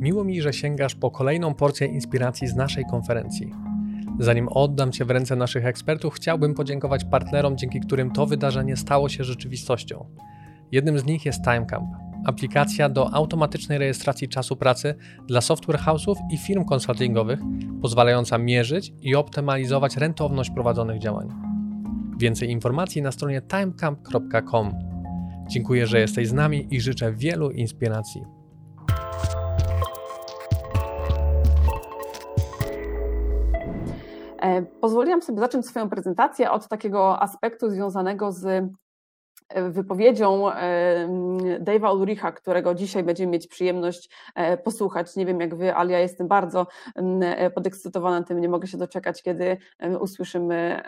Miło mi, że sięgasz po kolejną porcję inspiracji z naszej konferencji. Zanim oddam Cię w ręce naszych ekspertów, chciałbym podziękować partnerom, dzięki którym to wydarzenie stało się rzeczywistością. Jednym z nich jest Timecamp, aplikacja do automatycznej rejestracji czasu pracy dla software house'ów i firm konsultingowych, pozwalająca mierzyć i optymalizować rentowność prowadzonych działań. Więcej informacji na stronie timecamp.com. Dziękuję, że jesteś z nami i życzę wielu inspiracji. Pozwoliłam sobie zacząć swoją prezentację od takiego aspektu związanego z wypowiedzią Dave'a Ulricha, którego dzisiaj będziemy mieć przyjemność e, posłuchać. Nie wiem jak wy, ale ja jestem bardzo e, podekscytowana tym, nie mogę się doczekać, kiedy usłyszymy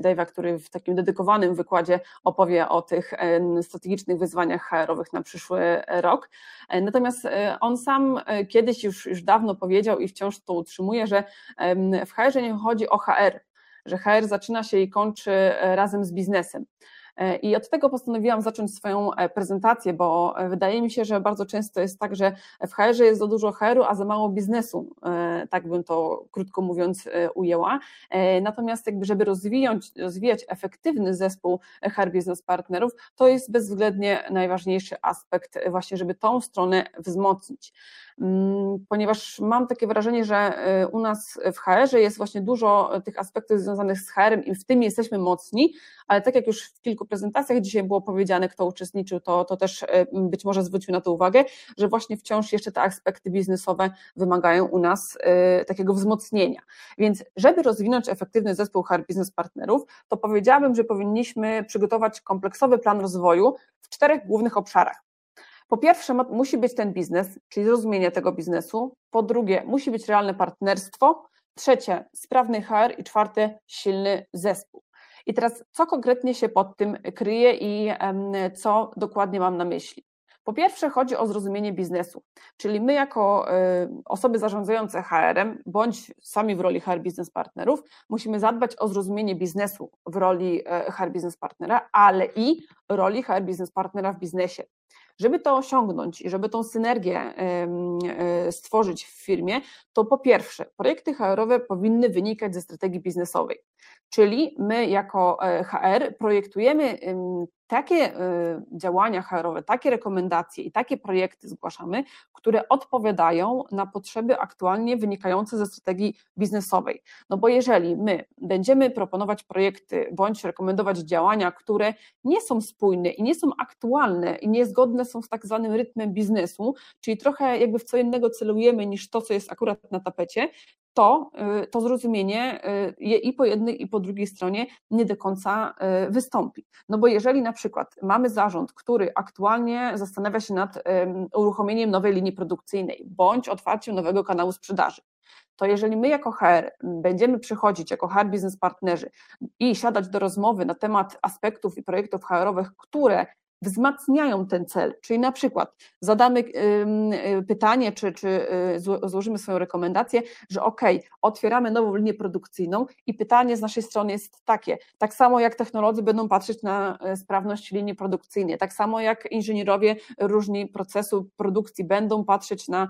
Dave'a, który w takim dedykowanym wykładzie opowie o tych strategicznych wyzwaniach HR-owych na przyszły rok. E, natomiast on sam kiedyś już, już dawno powiedział i wciąż to utrzymuje, że w HR nie chodzi o HR, że HR zaczyna się i kończy razem z biznesem. E, I od tego postanowiłam zacząć swoją e, prezentację, bo e, wydaje mi się, że bardzo często jest tak, że w HR jest za dużo HR-u, a za mało biznesu, tak bym to krótko mówiąc ujęła. Natomiast jakby, żeby rozwijać, rozwijać efektywny zespół HR Business Partnerów, to jest bezwzględnie najważniejszy aspekt właśnie, żeby tą stronę wzmocnić. Mm, ponieważ mam takie wrażenie, że y, u nas w HR jest właśnie dużo tych aspektów związanych z HR i w tym jesteśmy mocni, ale tak jak już w kilku prezentacjach dzisiaj było powiedziane, kto uczestniczył, to, to też y, być może zwrócił na to uwagę, że właśnie wciąż jeszcze te aspekty biznesowe wymagają u nas y, takiego wzmocnienia. Więc żeby rozwinąć efektywny zespół HR Business Partnerów, to powiedziałabym, że powinniśmy przygotować kompleksowy plan rozwoju w czterech głównych obszarach. Po pierwsze, musi być ten biznes, czyli zrozumienie tego biznesu. Po drugie, musi być realne partnerstwo. Trzecie, sprawny HR i czwarte, silny zespół. I teraz, co konkretnie się pod tym kryje i co dokładnie mam na myśli? Po pierwsze, chodzi o zrozumienie biznesu, czyli my, jako y, osoby zarządzające HR-em, bądź sami w roli HR Business Partnerów, musimy zadbać o zrozumienie biznesu w roli e, HR Business Partnera, ale i roli HR Business Partnera w biznesie. Żeby to osiągnąć i żeby tą synergię e, stworzyć w firmie, to po pierwsze, projekty HR-owe powinny wynikać ze strategii biznesowej. Czyli my jako e, HR projektujemy takie y, działania HR-owe, takie rekomendacje i takie projekty zgłaszamy, które odpowiadają na potrzeby aktualnie wynikające ze strategii biznesowej. No bo jeżeli my będziemy proponować projekty bądź rekomendować działania, które nie są spójne i nie są aktualne i niezgodne są z tak zwanym rytmem biznesu, czyli trochę jakby w co innego celujemy niż to, co jest akurat na tapecie, to, y, to zrozumienie i po jednej, i po drugiej stronie nie do końca y, wystąpi. No bo jeżeli na przykład mamy zarząd, który aktualnie zastanawia się nad uruchomieniem nowej linii produkcyjnej bądź otwarciem nowego kanału sprzedaży, to jeżeli my jako HR będziemy przychodzić jako HR biznes partnerzy i siadać do rozmowy na temat aspektów i projektów HR-owych, które wzmacniają ten cel. Czyli na przykład zadamy y, pytanie, czy, czy y, złożymy swoją rekomendację, że ok, otwieramy nową linię produkcyjną i pytanie z naszej strony jest takie, tak samo jak technolodzy będą patrzeć na e, sprawność linii produkcyjnej, tak samo jak inżynierowie różni procesu produkcji będą patrzeć na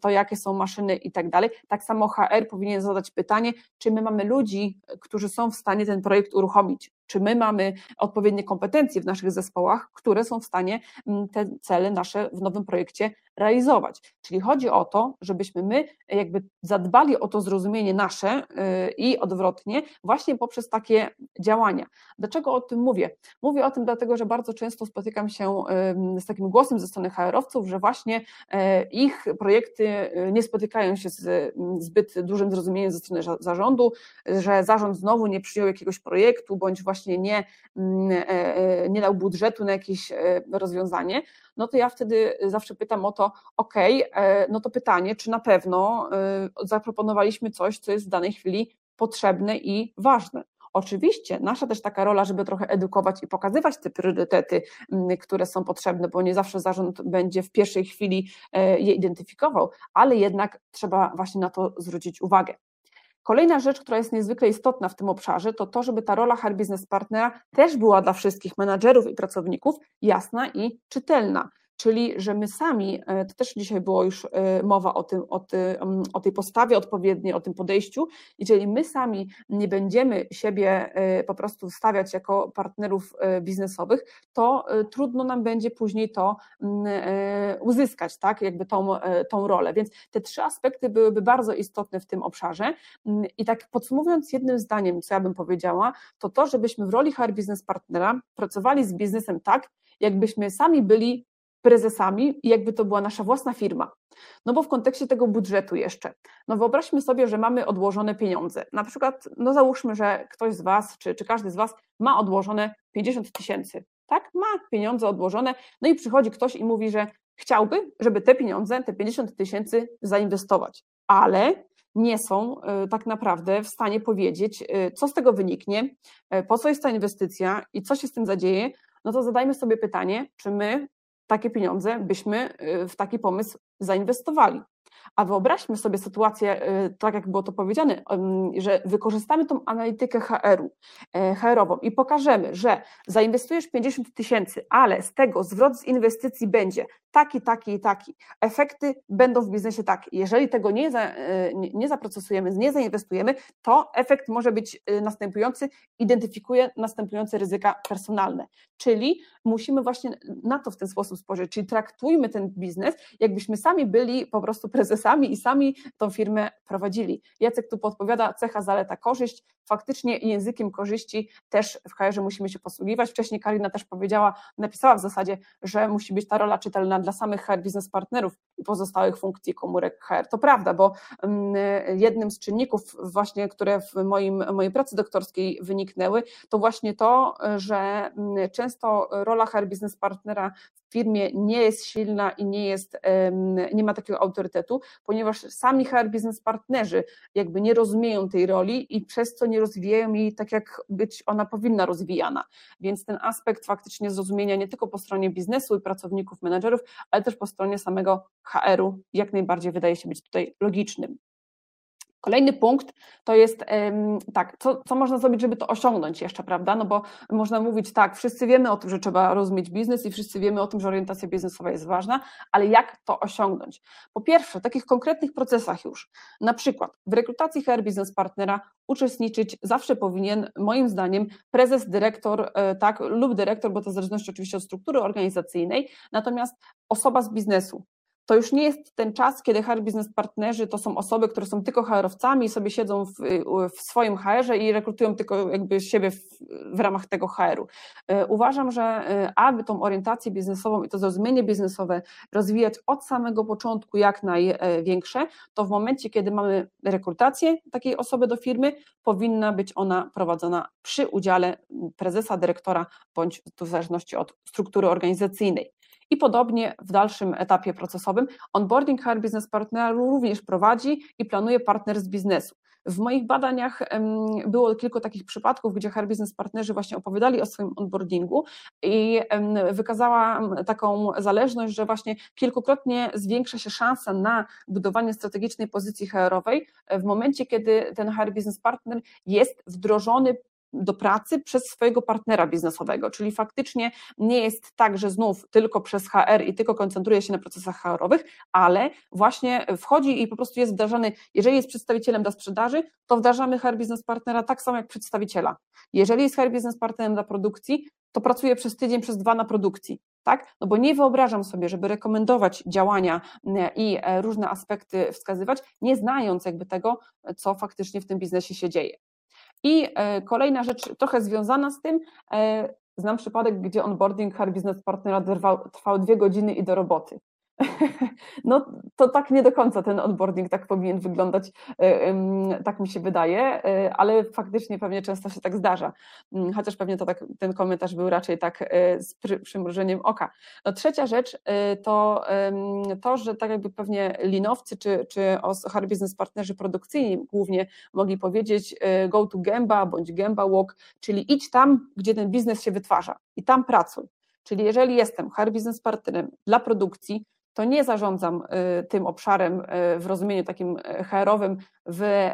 to, jakie są maszyny i tak dalej, tak samo HR powinien zadać pytanie, czy my mamy ludzi, którzy są w stanie ten projekt uruchomić, czy my mamy odpowiednie kompetencje w naszych zespołach, które są w stanie mm, te cele nasze w nowym projekcie realizować. Czyli chodzi o to, żebyśmy my jakby zadbali o to zrozumienie nasze y, i odwrotnie, właśnie poprzez takie działania. Dlaczego o tym mówię? Mówię o tym dlatego, że bardzo często spotykam się z takim głosem ze strony HR-owców, że właśnie e, ich projekty nie spotykają się z zbyt dużym zrozumieniem ze strony zarządu, że zarząd znowu nie przyjął jakiegoś projektu, bądź właśnie nie, e, e, nie dał budżetu na jakieś rozwiązanie, no to ja wtedy zawsze pytam o to, ok, e, no to pytanie, czy na pewno e, zaproponowaliśmy coś, co jest w danej chwili potrzebne i ważne. Oczywiście nasza też taka rola, żeby trochę edukować i pokazywać te priorytety, które są potrzebne, bo nie zawsze zarząd będzie w pierwszej chwili e, je identyfikował, ale jednak trzeba właśnie na to zwrócić uwagę. Kolejna rzecz, która jest niezwykle istotna w tym obszarze, to to, żeby ta rola HR Business Partnera też była dla wszystkich menadżerów i pracowników jasna i czytelna. Czyli że my sami, to też dzisiaj było już mowa o, tym, o, o tej postawie odpowiedniej, o tym podejściu, jeżeli my sami nie będziemy siebie po prostu stawiać jako partnerów biznesowych, to trudno nam będzie później to uzyskać, tak, jakby tą, tą rolę. Więc te trzy aspekty byłyby bardzo istotne w tym obszarze. I tak podsumowując jednym zdaniem, co ja bym powiedziała, to to, żebyśmy w roli HR Business Partnera pracowali z biznesem tak, jakbyśmy sami byli prezesami i jakby to była nasza własna firma. No bo w kontekście tego budżetu jeszcze, no wyobraźmy sobie, że mamy odłożone pieniądze. Na przykład, no załóżmy, że ktoś z Was, czy, czy każdy z Was ma odłożone 50 tysięcy, tak? Ma pieniądze odłożone, no i przychodzi ktoś i mówi, że chciałby, żeby te pieniądze, te 50 tysięcy zainwestować, ale nie są e, tak naprawdę w stanie powiedzieć, e, co z tego wyniknie, e, po co jest ta inwestycja i co się z tym zadzieje, no to zadajmy sobie pytanie, czy my takie pieniądze byśmy w taki pomysł zainwestowali. A wyobraźmy sobie sytuację, y, tak jak było to powiedziane, że wykorzystamy tą analitykę HR-u, e, HR-ową i pokażemy, że zainwestujesz 50 tysięcy, ale z tego zwrot z inwestycji będzie taki, taki i taki. Efekty będą w biznesie takie. Jeżeli tego nie, za, e, nie zaprocesujemy, nie zainwestujemy, to efekt może być y, następujący, identyfikuje następujące ryzyka personalne. Czyli musimy właśnie na to w ten sposób spojrzeć, czyli traktujmy ten biznes, jakbyśmy sami byli po prostu prezesami i sami tą firmę prowadzili. Jacek tu podpowiada cecha, zaleta, korzyść. Faktycznie językiem korzyści też w HR musimy się posługiwać. Wcześniej Karina też powiedziała, napisała w zasadzie, że musi być ta rola czytelna dla samych HR biznes partnerów i pozostałych funkcji komórek HR. To prawda, bo mm, jednym z czynników właśnie, które w moim, mojej pracy doktorskiej wyniknęły, to właśnie to, że mm, często rola HR biznes partnera firmie nie jest silna i nie jest, nie ma takiego autorytetu, ponieważ sami HR biznes partnerzy jakby nie rozumieją tej roli i przez co nie rozwijają jej tak, jak być ona powinna rozwijana. Więc ten aspekt faktycznie zrozumienia nie tylko po stronie biznesu i pracowników, menedżerów, ale też po stronie samego HR-u jak najbardziej wydaje się być tutaj logicznym. Kolejny punkt to jest tak, co, co można zrobić, żeby to osiągnąć jeszcze, prawda? No bo można mówić tak, wszyscy wiemy o tym, że trzeba rozumieć biznes i wszyscy wiemy o tym, że orientacja biznesowa jest ważna, ale jak to osiągnąć? Po pierwsze, w takich konkretnych procesach już, na przykład w rekrutacji HR Business Partnera uczestniczyć zawsze powinien, moim zdaniem, prezes, dyrektor, e, tak, lub dyrektor, bo to w zależności oczywiście od struktury organizacyjnej, natomiast osoba z biznesu, to już nie jest ten czas, kiedy HR Business Partnerzy to są osoby, które są tylko HR-owcami i sobie siedzą w, w swoim HR-ze i rekrutują tylko jakby siebie w, w ramach tego HR-u. E, uważam, że e, aby tą orientację biznesową i to zrozumienie biznesowe rozwijać od samego początku jak największe, to w momencie, kiedy mamy rekrutację takiej osoby do firmy, powinna być ona prowadzona przy udziale prezesa, dyrektora bądź w zależności od struktury organizacyjnej. I podobnie w dalszym etapie procesowym onboarding HR Business Partnera również prowadzi i planuje partner z biznesu. W moich badaniach było kilku takich przypadków, gdzie HR Business Partnerzy właśnie opowiadali o swoim onboardingu i wykazała taką zależność, że właśnie kilkukrotnie zwiększa się szansa na budowanie strategicznej pozycji HR-owej w momencie, kiedy ten HR Business Partner jest wdrożony do pracy przez swojego partnera biznesowego, czyli faktycznie nie jest tak, że znów tylko przez HR i tylko koncentruje się na procesach HR-owych, ale właśnie wchodzi i po prostu jest wdrażany, jeżeli jest przedstawicielem dla sprzedaży, to wdrażamy HR Business Partnera tak samo jak przedstawiciela. Jeżeli jest HR Business Partnerem dla produkcji, to pracuje przez tydzień, przez dwa na produkcji, tak? No bo nie wyobrażam sobie, żeby rekomendować działania e, i e, różne aspekty wskazywać, nie znając jakby tego, co faktycznie w tym biznesie się dzieje. I e, kolejna rzecz, trochę związana z tym, e, znam przypadek, gdzie onboarding HR Business Partnera trwał, trwał dwie godziny i do roboty. No to tak nie do końca ten onboarding tak powinien wyglądać, e, tak mi się wydaje, e, ale faktycznie pewnie często się tak zdarza, mm, chociaż pewnie to tak, ten komentarz był raczej tak e, z przymrużeniem oka. No trzecia rzecz to to, że tak jakby pewnie linowcy czy, czy HR Business Partnerzy produkcyjni głównie mogli powiedzieć go to Gęba bądź Gęba Walk, czyli idź tam, gdzie ten biznes się wytwarza i tam pracuj. Czyli jeżeli jestem HR Business Partnerem dla produkcji, to nie zarządzam y, tym obszarem y, w rozumieniu takim y, HR-owym w,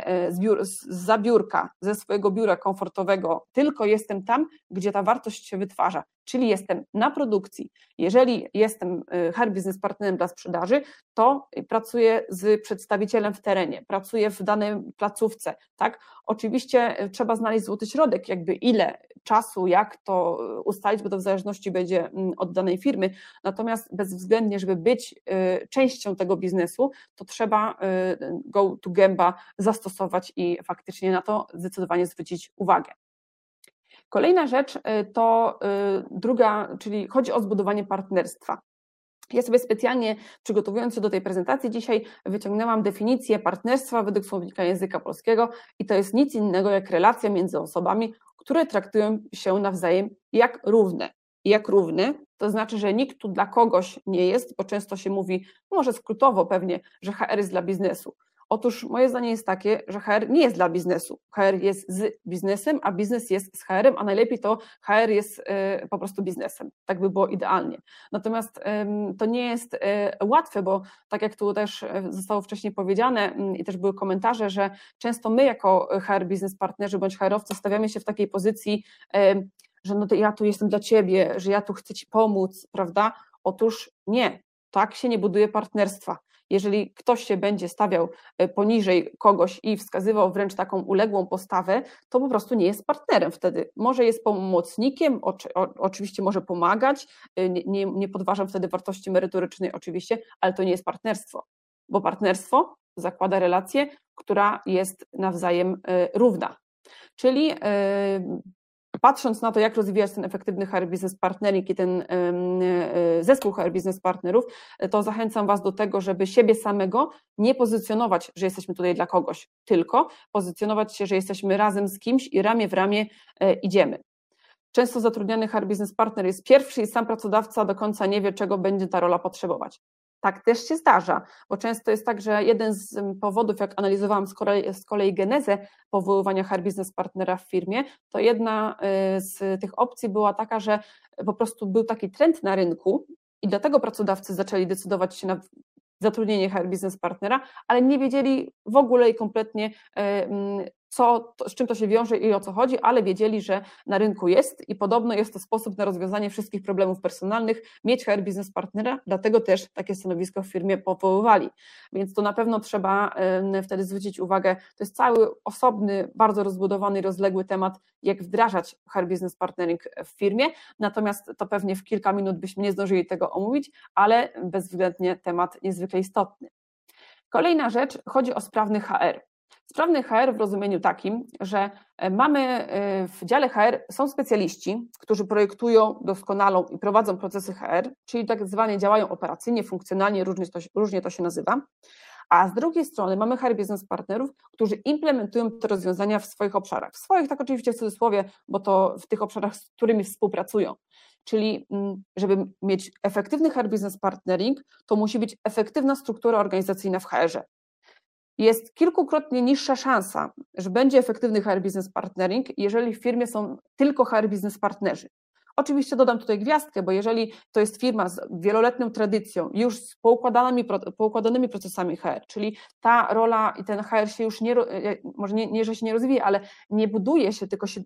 z, z biurka, ze swojego biura komfortowego, tylko jestem tam, gdzie ta wartość się wytwarza, czyli jestem na produkcji. Jeżeli jestem HR Business Partnerem dla sprzedaży, to pracuję z przedstawicielem w terenie, pracuję w danej placówce, tak? Oczywiście trzeba znaleźć złoty środek, jakby ile czasu, jak to ustalić, bo to w zależności będzie mm, od danej firmy, natomiast bezwzględnie, żeby być częścią tego biznesu, to trzeba go to gęba zastosować i faktycznie na to zdecydowanie zwrócić uwagę. Kolejna rzecz y, to y, druga, czyli chodzi o zbudowanie partnerstwa. Ja sobie specjalnie przygotowując się do tej prezentacji dzisiaj wyciągnęłam definicję partnerstwa według słownika języka polskiego i to jest nic innego jak relacja między osobami, które traktują się nawzajem jak równe. Jak równy, to znaczy, że nikt tu dla kogoś nie jest, bo często się mówi, może skrótowo pewnie, że HR jest dla biznesu. Otóż moje zdanie jest takie, że HR nie jest dla biznesu. HR jest z biznesem, a biznes jest z HR-em, a najlepiej to HR jest y, po prostu biznesem. Tak by było idealnie. Natomiast to nie jest y, łatwe, bo tak jak tu też y, zostało wcześniej powiedziane mm, i też były komentarze, że często my jako HR biznes partnerzy bądź HR-owcy stawiamy się w takiej pozycji, że no to ja tu jestem dla ciebie, że ja tu chcę ci pomóc, prawda? Otóż nie, tak się nie buduje partnerstwa jeżeli ktoś się będzie stawiał e, poniżej kogoś i wskazywał wręcz taką uległą postawę, to po prostu nie jest partnerem wtedy. Może jest pomocnikiem, oczywiście może pomagać, e, nie, nie podważam wtedy wartości merytorycznej oczywiście, ale to nie jest partnerstwo, bo partnerstwo zakłada relację, która jest nawzajem e, równa. Czyli patrząc na to, jak rozwijać ten efektywny HR Business Partnering i ten e, zespół HR Business Partnerów, to zachęcam Was do tego, żeby siebie samego nie pozycjonować, że jesteśmy tutaj dla kogoś, tylko pozycjonować się, że jesteśmy razem z kimś i ramię w ramię e, idziemy. Często zatrudniany HR Business Partner jest pierwszy i sam pracodawca do końca nie wie, czego będzie ta rola potrzebować. Tak też się zdarza, bo często jest tak, że jeden z powodów, jak analizowałam z kolei, z kolei genezę powoływania HR Business Partnera w firmie, to jedna y, z tych opcji była taka, że po prostu był taki trend na rynku i dlatego pracodawcy zaczęli decydować się na zatrudnienie HR Business Partnera, ale nie wiedzieli w ogóle i kompletnie, y, co, z czym to się wiąże i o co chodzi, ale wiedzieli, że na rynku jest i podobno jest to sposób na rozwiązanie wszystkich problemów personalnych, mieć HR Business Partnera, dlatego też takie stanowisko w firmie powoływali. Więc to na pewno trzeba wtedy zwrócić uwagę, to jest cały osobny, bardzo rozbudowany rozległy temat, jak wdrażać HR Business Partnering w firmie, natomiast to pewnie w kilka minut byśmy nie zdążyli tego omówić, ale bezwzględnie temat niezwykle istotny. Kolejna rzecz, chodzi o sprawny HR. Sprawny HR w rozumieniu takim, że e, mamy e, w dziale HR są specjaliści, którzy projektują, doskonalą i prowadzą procesy HR, czyli tak zwane działają operacyjnie, funkcjonalnie, różnie to, różnie to się nazywa. A z drugiej strony mamy HR Business Partnerów, którzy implementują te rozwiązania w swoich obszarach. W swoich, tak oczywiście w cudzysłowie, bo to w tych obszarach, z którymi współpracują. Czyli, mm, żeby mieć efektywny HR Business Partnering, to musi być efektywna struktura organizacyjna w HR-ze jest kilkukrotnie niższa szansa, że będzie efektywny HR Business Partnering, jeżeli w firmie są tylko HR Business Partnerzy. Oczywiście dodam tutaj gwiazdkę, bo jeżeli to jest firma z wieloletnią tradycją, już z poukładanymi, poukładanymi procesami HR, czyli ta rola i ten HR się już nie, może nie, nie, że się nie rozwija, ale nie buduje się, tylko się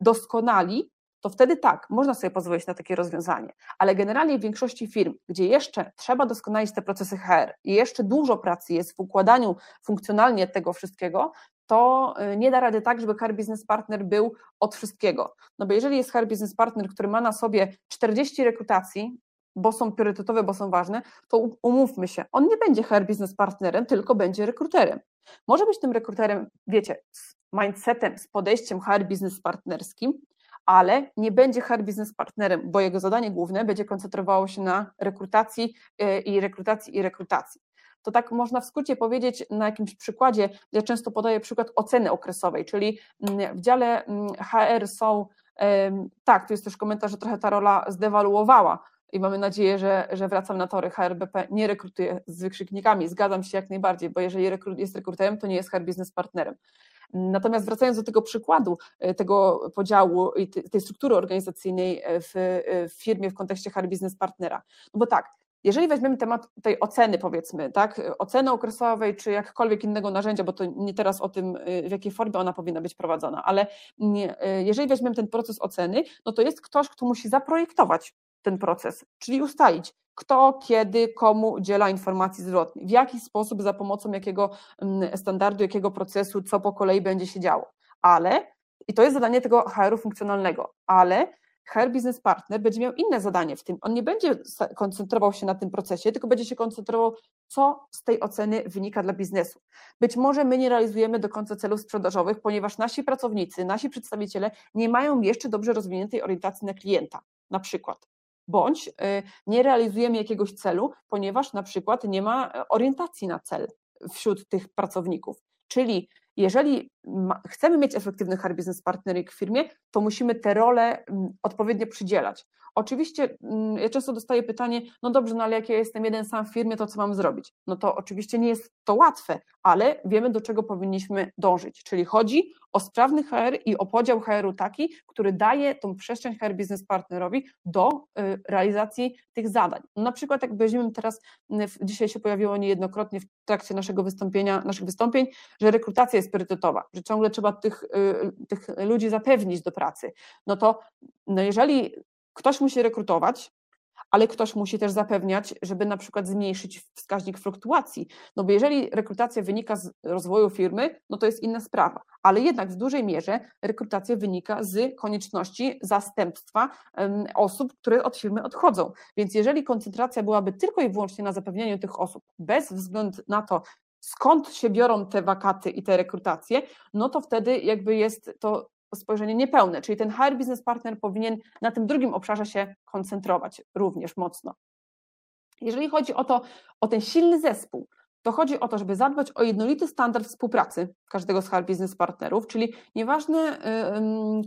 doskonali, to wtedy tak, można sobie pozwolić na takie rozwiązanie. Ale generalnie w większości firm, gdzie jeszcze trzeba doskonalić te procesy HR i jeszcze dużo pracy jest w układaniu funkcjonalnie tego wszystkiego, to y, nie da rady tak, żeby HR Business Partner był od wszystkiego. No bo jeżeli jest HR Business Partner, który ma na sobie 40 rekrutacji, bo są priorytetowe, bo są ważne, to umówmy się, on nie będzie HR Business Partnerem, tylko będzie rekruterem. Może być tym rekruterem, wiecie, z mindsetem, z podejściem HR Business Partnerskim, ale nie będzie HR biznes partnerem, bo jego zadanie główne będzie koncentrowało się na rekrutacji y, i rekrutacji i rekrutacji. To tak można w skrócie powiedzieć na jakimś przykładzie. Ja często podaję przykład oceny okresowej, czyli mm, w dziale mm, HR są, tak, tu jest też komentarz, że trochę ta rola zdewaluowała i mamy nadzieję, że, że wracam na tory HRBP, nie rekrutuje z wykrzyknikami, zgadzam się jak najbardziej, bo jeżeli jest rekruterem, to nie jest HR biznes partnerem. Natomiast wracając do tego przykładu, e, tego podziału i tej struktury organizacyjnej e, w, e, w firmie w kontekście HR Business Partnera, no bo tak, jeżeli weźmiemy temat tej oceny, powiedzmy, tak, oceny okresowej, czy jakkolwiek innego narzędzia, bo to nie teraz o tym, w jakiej formie ona powinna być prowadzona, ale nie, jeżeli weźmiemy ten proces oceny, no to jest ktoś, kto musi zaprojektować ten proces, czyli ustalić, kto, kiedy, komu udziela informacji zwrotnej, w jaki sposób, za pomocą jakiego mm, standardu, jakiego procesu, co po kolei będzie się działo. Ale, i to jest zadanie tego HR-u funkcjonalnego, ale HR Business Partner będzie miał inne zadanie w tym. On nie będzie koncentrował się na tym procesie, tylko będzie się koncentrował, co z tej oceny wynika dla biznesu. Być może my nie realizujemy do końca celów sprzedażowych, ponieważ nasi pracownicy, nasi przedstawiciele nie mają jeszcze dobrze rozwiniętej orientacji na klienta, na przykład bądź y, nie realizujemy jakiegoś celu, ponieważ na przykład nie ma e, orientacji na cel wśród tych pracowników. Czyli jeżeli chcemy mieć efektywny HR business partnery w firmie, to musimy te role mm, odpowiednio przydzielać. Oczywiście mm, ja często dostaję pytanie, no dobrze, no ale jak ja jestem jeden sam w firmie, to co mam zrobić? No to oczywiście nie jest to łatwe, ale wiemy do czego powinniśmy dążyć, czyli chodzi o sprawny HR i o podział HR-u taki, który daje tą przestrzeń HR Business Partnerowi do y, realizacji tych zadań. Na przykład jak weźmiemy teraz, dzisiaj się pojawiło niejednokrotnie w trakcie naszego wystąpienia, naszych wystąpień, że rekrutacja jest priorytetowa, że ciągle trzeba tych, y, tych ludzi zapewnić do pracy, no to no jeżeli ktoś musi rekrutować, ale ktoś musi też zapewniać, żeby na przykład zmniejszyć wskaźnik fluktuacji. No bo jeżeli rekrutacja wynika z rozwoju firmy, no to jest inna sprawa, ale jednak w dużej mierze rekrutacja wynika z konieczności zastępstwa osób, które od firmy odchodzą. Więc jeżeli koncentracja byłaby tylko i wyłącznie na zapewnianiu tych osób, bez względu na to, skąd się biorą te wakaty i te rekrutacje, no to wtedy jakby jest to spojrzenie niepełne, czyli ten HR business partner powinien na tym drugim obszarze się koncentrować również mocno. Jeżeli chodzi o to, o ten silny zespół, to chodzi o to, żeby zadbać o jednolity standard współpracy każdego z HR Business Partnerów, czyli nieważne,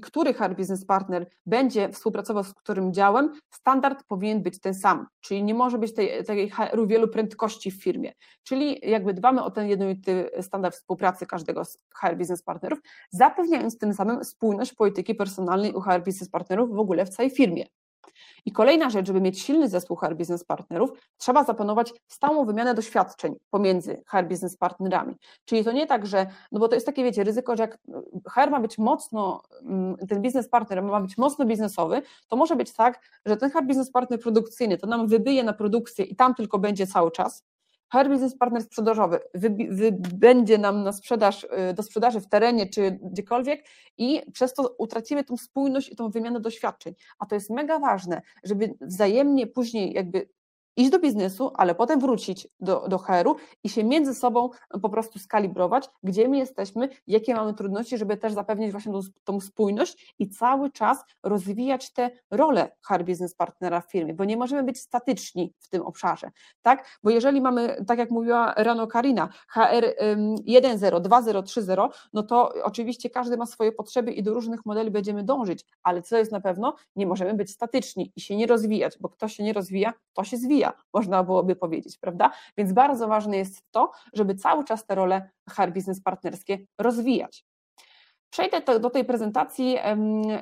który HR Business Partner będzie współpracował z którym działem, standard powinien być ten sam, czyli nie może być tej, tej wielu prędkości w firmie, czyli jakby dbamy o ten jednolity standard współpracy każdego z HR Business Partnerów, zapewniając tym samym spójność polityki personalnej u HR Business Partnerów w ogóle w całej firmie. I kolejna rzecz, żeby mieć silny zespół HR Business Partnerów, trzeba zaplanować stałą wymianę doświadczeń pomiędzy HR Business Partnerami. Czyli to nie tak, że, no bo to jest takie, wiecie, ryzyko, że jak HR ma być mocno, mm, ten biznes partner ma być mocno biznesowy, to może być tak, że ten HR Business Partner produkcyjny to nam wybije na produkcję i tam tylko będzie cały czas, HR Business Partner sprzedażowy wybędzie nam na sprzedaż, y, do sprzedaży w terenie czy gdziekolwiek i przez to utracimy tą spójność i tą wymianę doświadczeń. A to jest mega ważne, żeby wzajemnie później jakby iść do biznesu, ale potem wrócić do, do HR-u i się między sobą po prostu skalibrować, gdzie my jesteśmy, jakie mamy trudności, żeby też zapewnić właśnie tą, tą spójność i cały czas rozwijać te role HR Business Partnera w firmie, bo nie możemy być statyczni w tym obszarze, tak? Bo jeżeli mamy, tak jak mówiła rano Karina, HR 1.0, 2.0, 3.0, no to oczywiście każdy ma swoje potrzeby i do różnych modeli będziemy dążyć, ale co jest na pewno, nie możemy być statyczni i się nie rozwijać, bo kto się nie rozwija, to się zwija można byłoby powiedzieć, prawda? Więc bardzo ważne jest to, żeby cały czas te role HR biznes partnerskie rozwijać. Przejdę do tej prezentacji,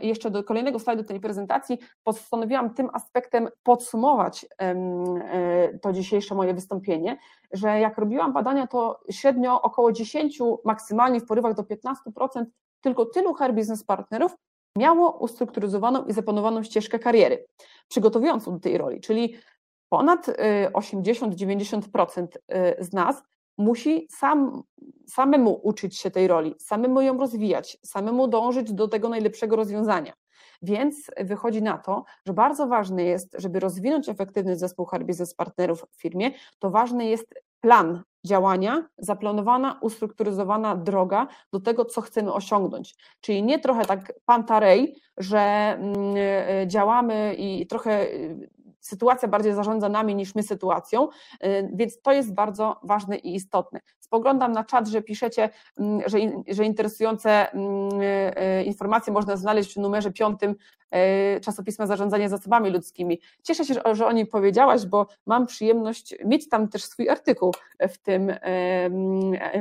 jeszcze do kolejnego slajdu tej prezentacji. Postanowiłam tym aspektem podsumować e, to dzisiejsze moje wystąpienie, że jak robiłam badania, to średnio około 10, maksymalnie w porywach do 15%, tylko tylu HR biznes partnerów miało ustrukturyzowaną i zaplanowaną ścieżkę kariery, przygotowującą do tej roli, czyli ponad 80-90% y, y, z nas musi sam, samemu uczyć się tej roli, samemu ją rozwijać, samemu dążyć do tego najlepszego rozwiązania. Więc wychodzi na to, że bardzo ważne jest, żeby rozwinąć efektywny zespół HR Business Partnerów w firmie, to ważny jest plan działania, zaplanowana, ustrukturyzowana droga do tego, co chcemy osiągnąć. Czyli nie trochę tak pantarej, że mm, y, działamy i trochę sytuacja bardziej zarządza nami niż my sytuacją, y, więc to jest bardzo ważne i istotne. Spoglądam na czat, że piszecie, mm, że, że interesujące mm, y, informacje można znaleźć w numerze piątym y, czasopisma Zarządzanie Zasobami Ludzkimi. Cieszę się, że o nim powiedziałaś, bo mam przyjemność mieć tam też swój artykuł w tym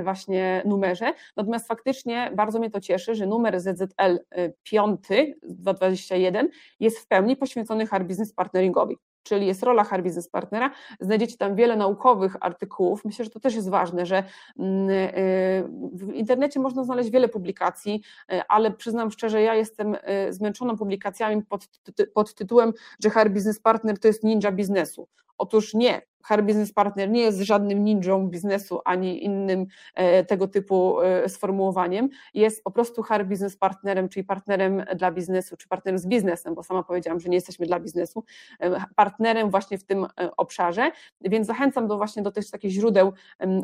właśnie numerze. Natomiast faktycznie bardzo mnie to cieszy, że numer ZZL 5 2021 jest w pełni poświęcony hard business partneringowi. Czyli jest rola HR Business Partnera. Znajdziecie tam wiele naukowych artykułów. Myślę, że to też jest ważne, że mm, y, w internecie można znaleźć wiele publikacji, y, ale przyznam szczerze, ja jestem y, zmęczona publikacjami pod, pod tytułem, że HR Business Partner to jest ninja biznesu. Otóż nie, HR Business Partner nie jest żadnym ninją biznesu ani innym e, tego typu e, sformułowaniem. Jest po prostu HR Business Partnerem, czyli partnerem dla biznesu, czy partnerem z biznesem, bo sama powiedziałam, że nie jesteśmy dla biznesu, e, partnerem właśnie w tym obszarze, więc zachęcam do właśnie do tych takich źródeł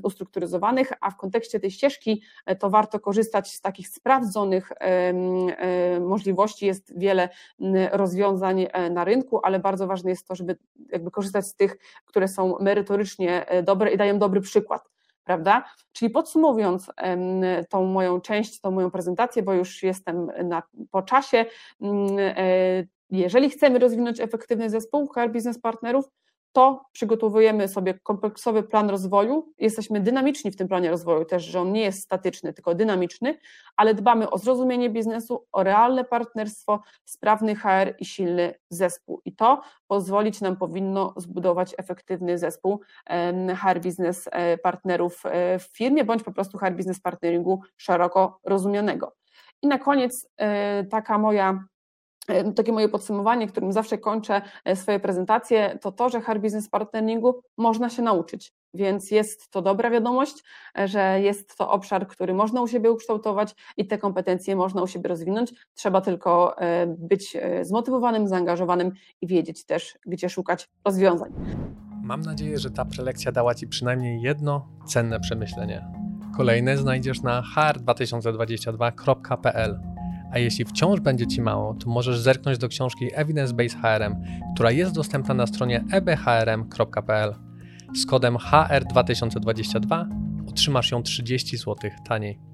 ustrukturyzowanych, a w kontekście tej ścieżki to warto korzystać z takich sprawdzonych możliwości. Jest wiele rozwiązań na rynku, ale bardzo ważne jest to, żeby jakby korzystać z tych, które są merytorycznie e, dobre i dają dobry przykład. Prawda? Czyli podsumowując tą moją część, tą moją prezentację, bo już jestem na, po czasie, mm, e, jeżeli chcemy rozwinąć efektywny zespół HR Business Partnerów, to przygotowujemy sobie kompleksowy plan rozwoju. Jesteśmy dynamiczni w tym planie rozwoju, też, że on nie jest statyczny, tylko dynamiczny, ale dbamy o zrozumienie biznesu, o realne partnerstwo, sprawny HR i silny zespół. I to pozwolić nam powinno zbudować efektywny zespół HR biznes e, partnerów e, w firmie, bądź po prostu HR biznes partneringu szeroko rozumianego. I na koniec e, taka moja takie moje podsumowanie, którym zawsze kończę e, swoje prezentacje, to to, że hard business partneringu można się nauczyć. Więc jest to dobra wiadomość, e, że jest to obszar, który można u siebie ukształtować i te kompetencje można u siebie rozwinąć. Trzeba tylko być zmotywowanym, zaangażowanym i wiedzieć też, gdzie szukać rozwiązań. Mam nadzieję, że ta prelekcja dała Ci przynajmniej jedno cenne przemyślenie. Kolejne znajdziesz na har2022.pl. A jeśli wciąż będzie Ci mało, to możesz zerknąć do książki Evidence Based HRM, która jest dostępna na stronie ebhrm.pl. Z kodem HR2022 otrzymasz ją 30 zł taniej.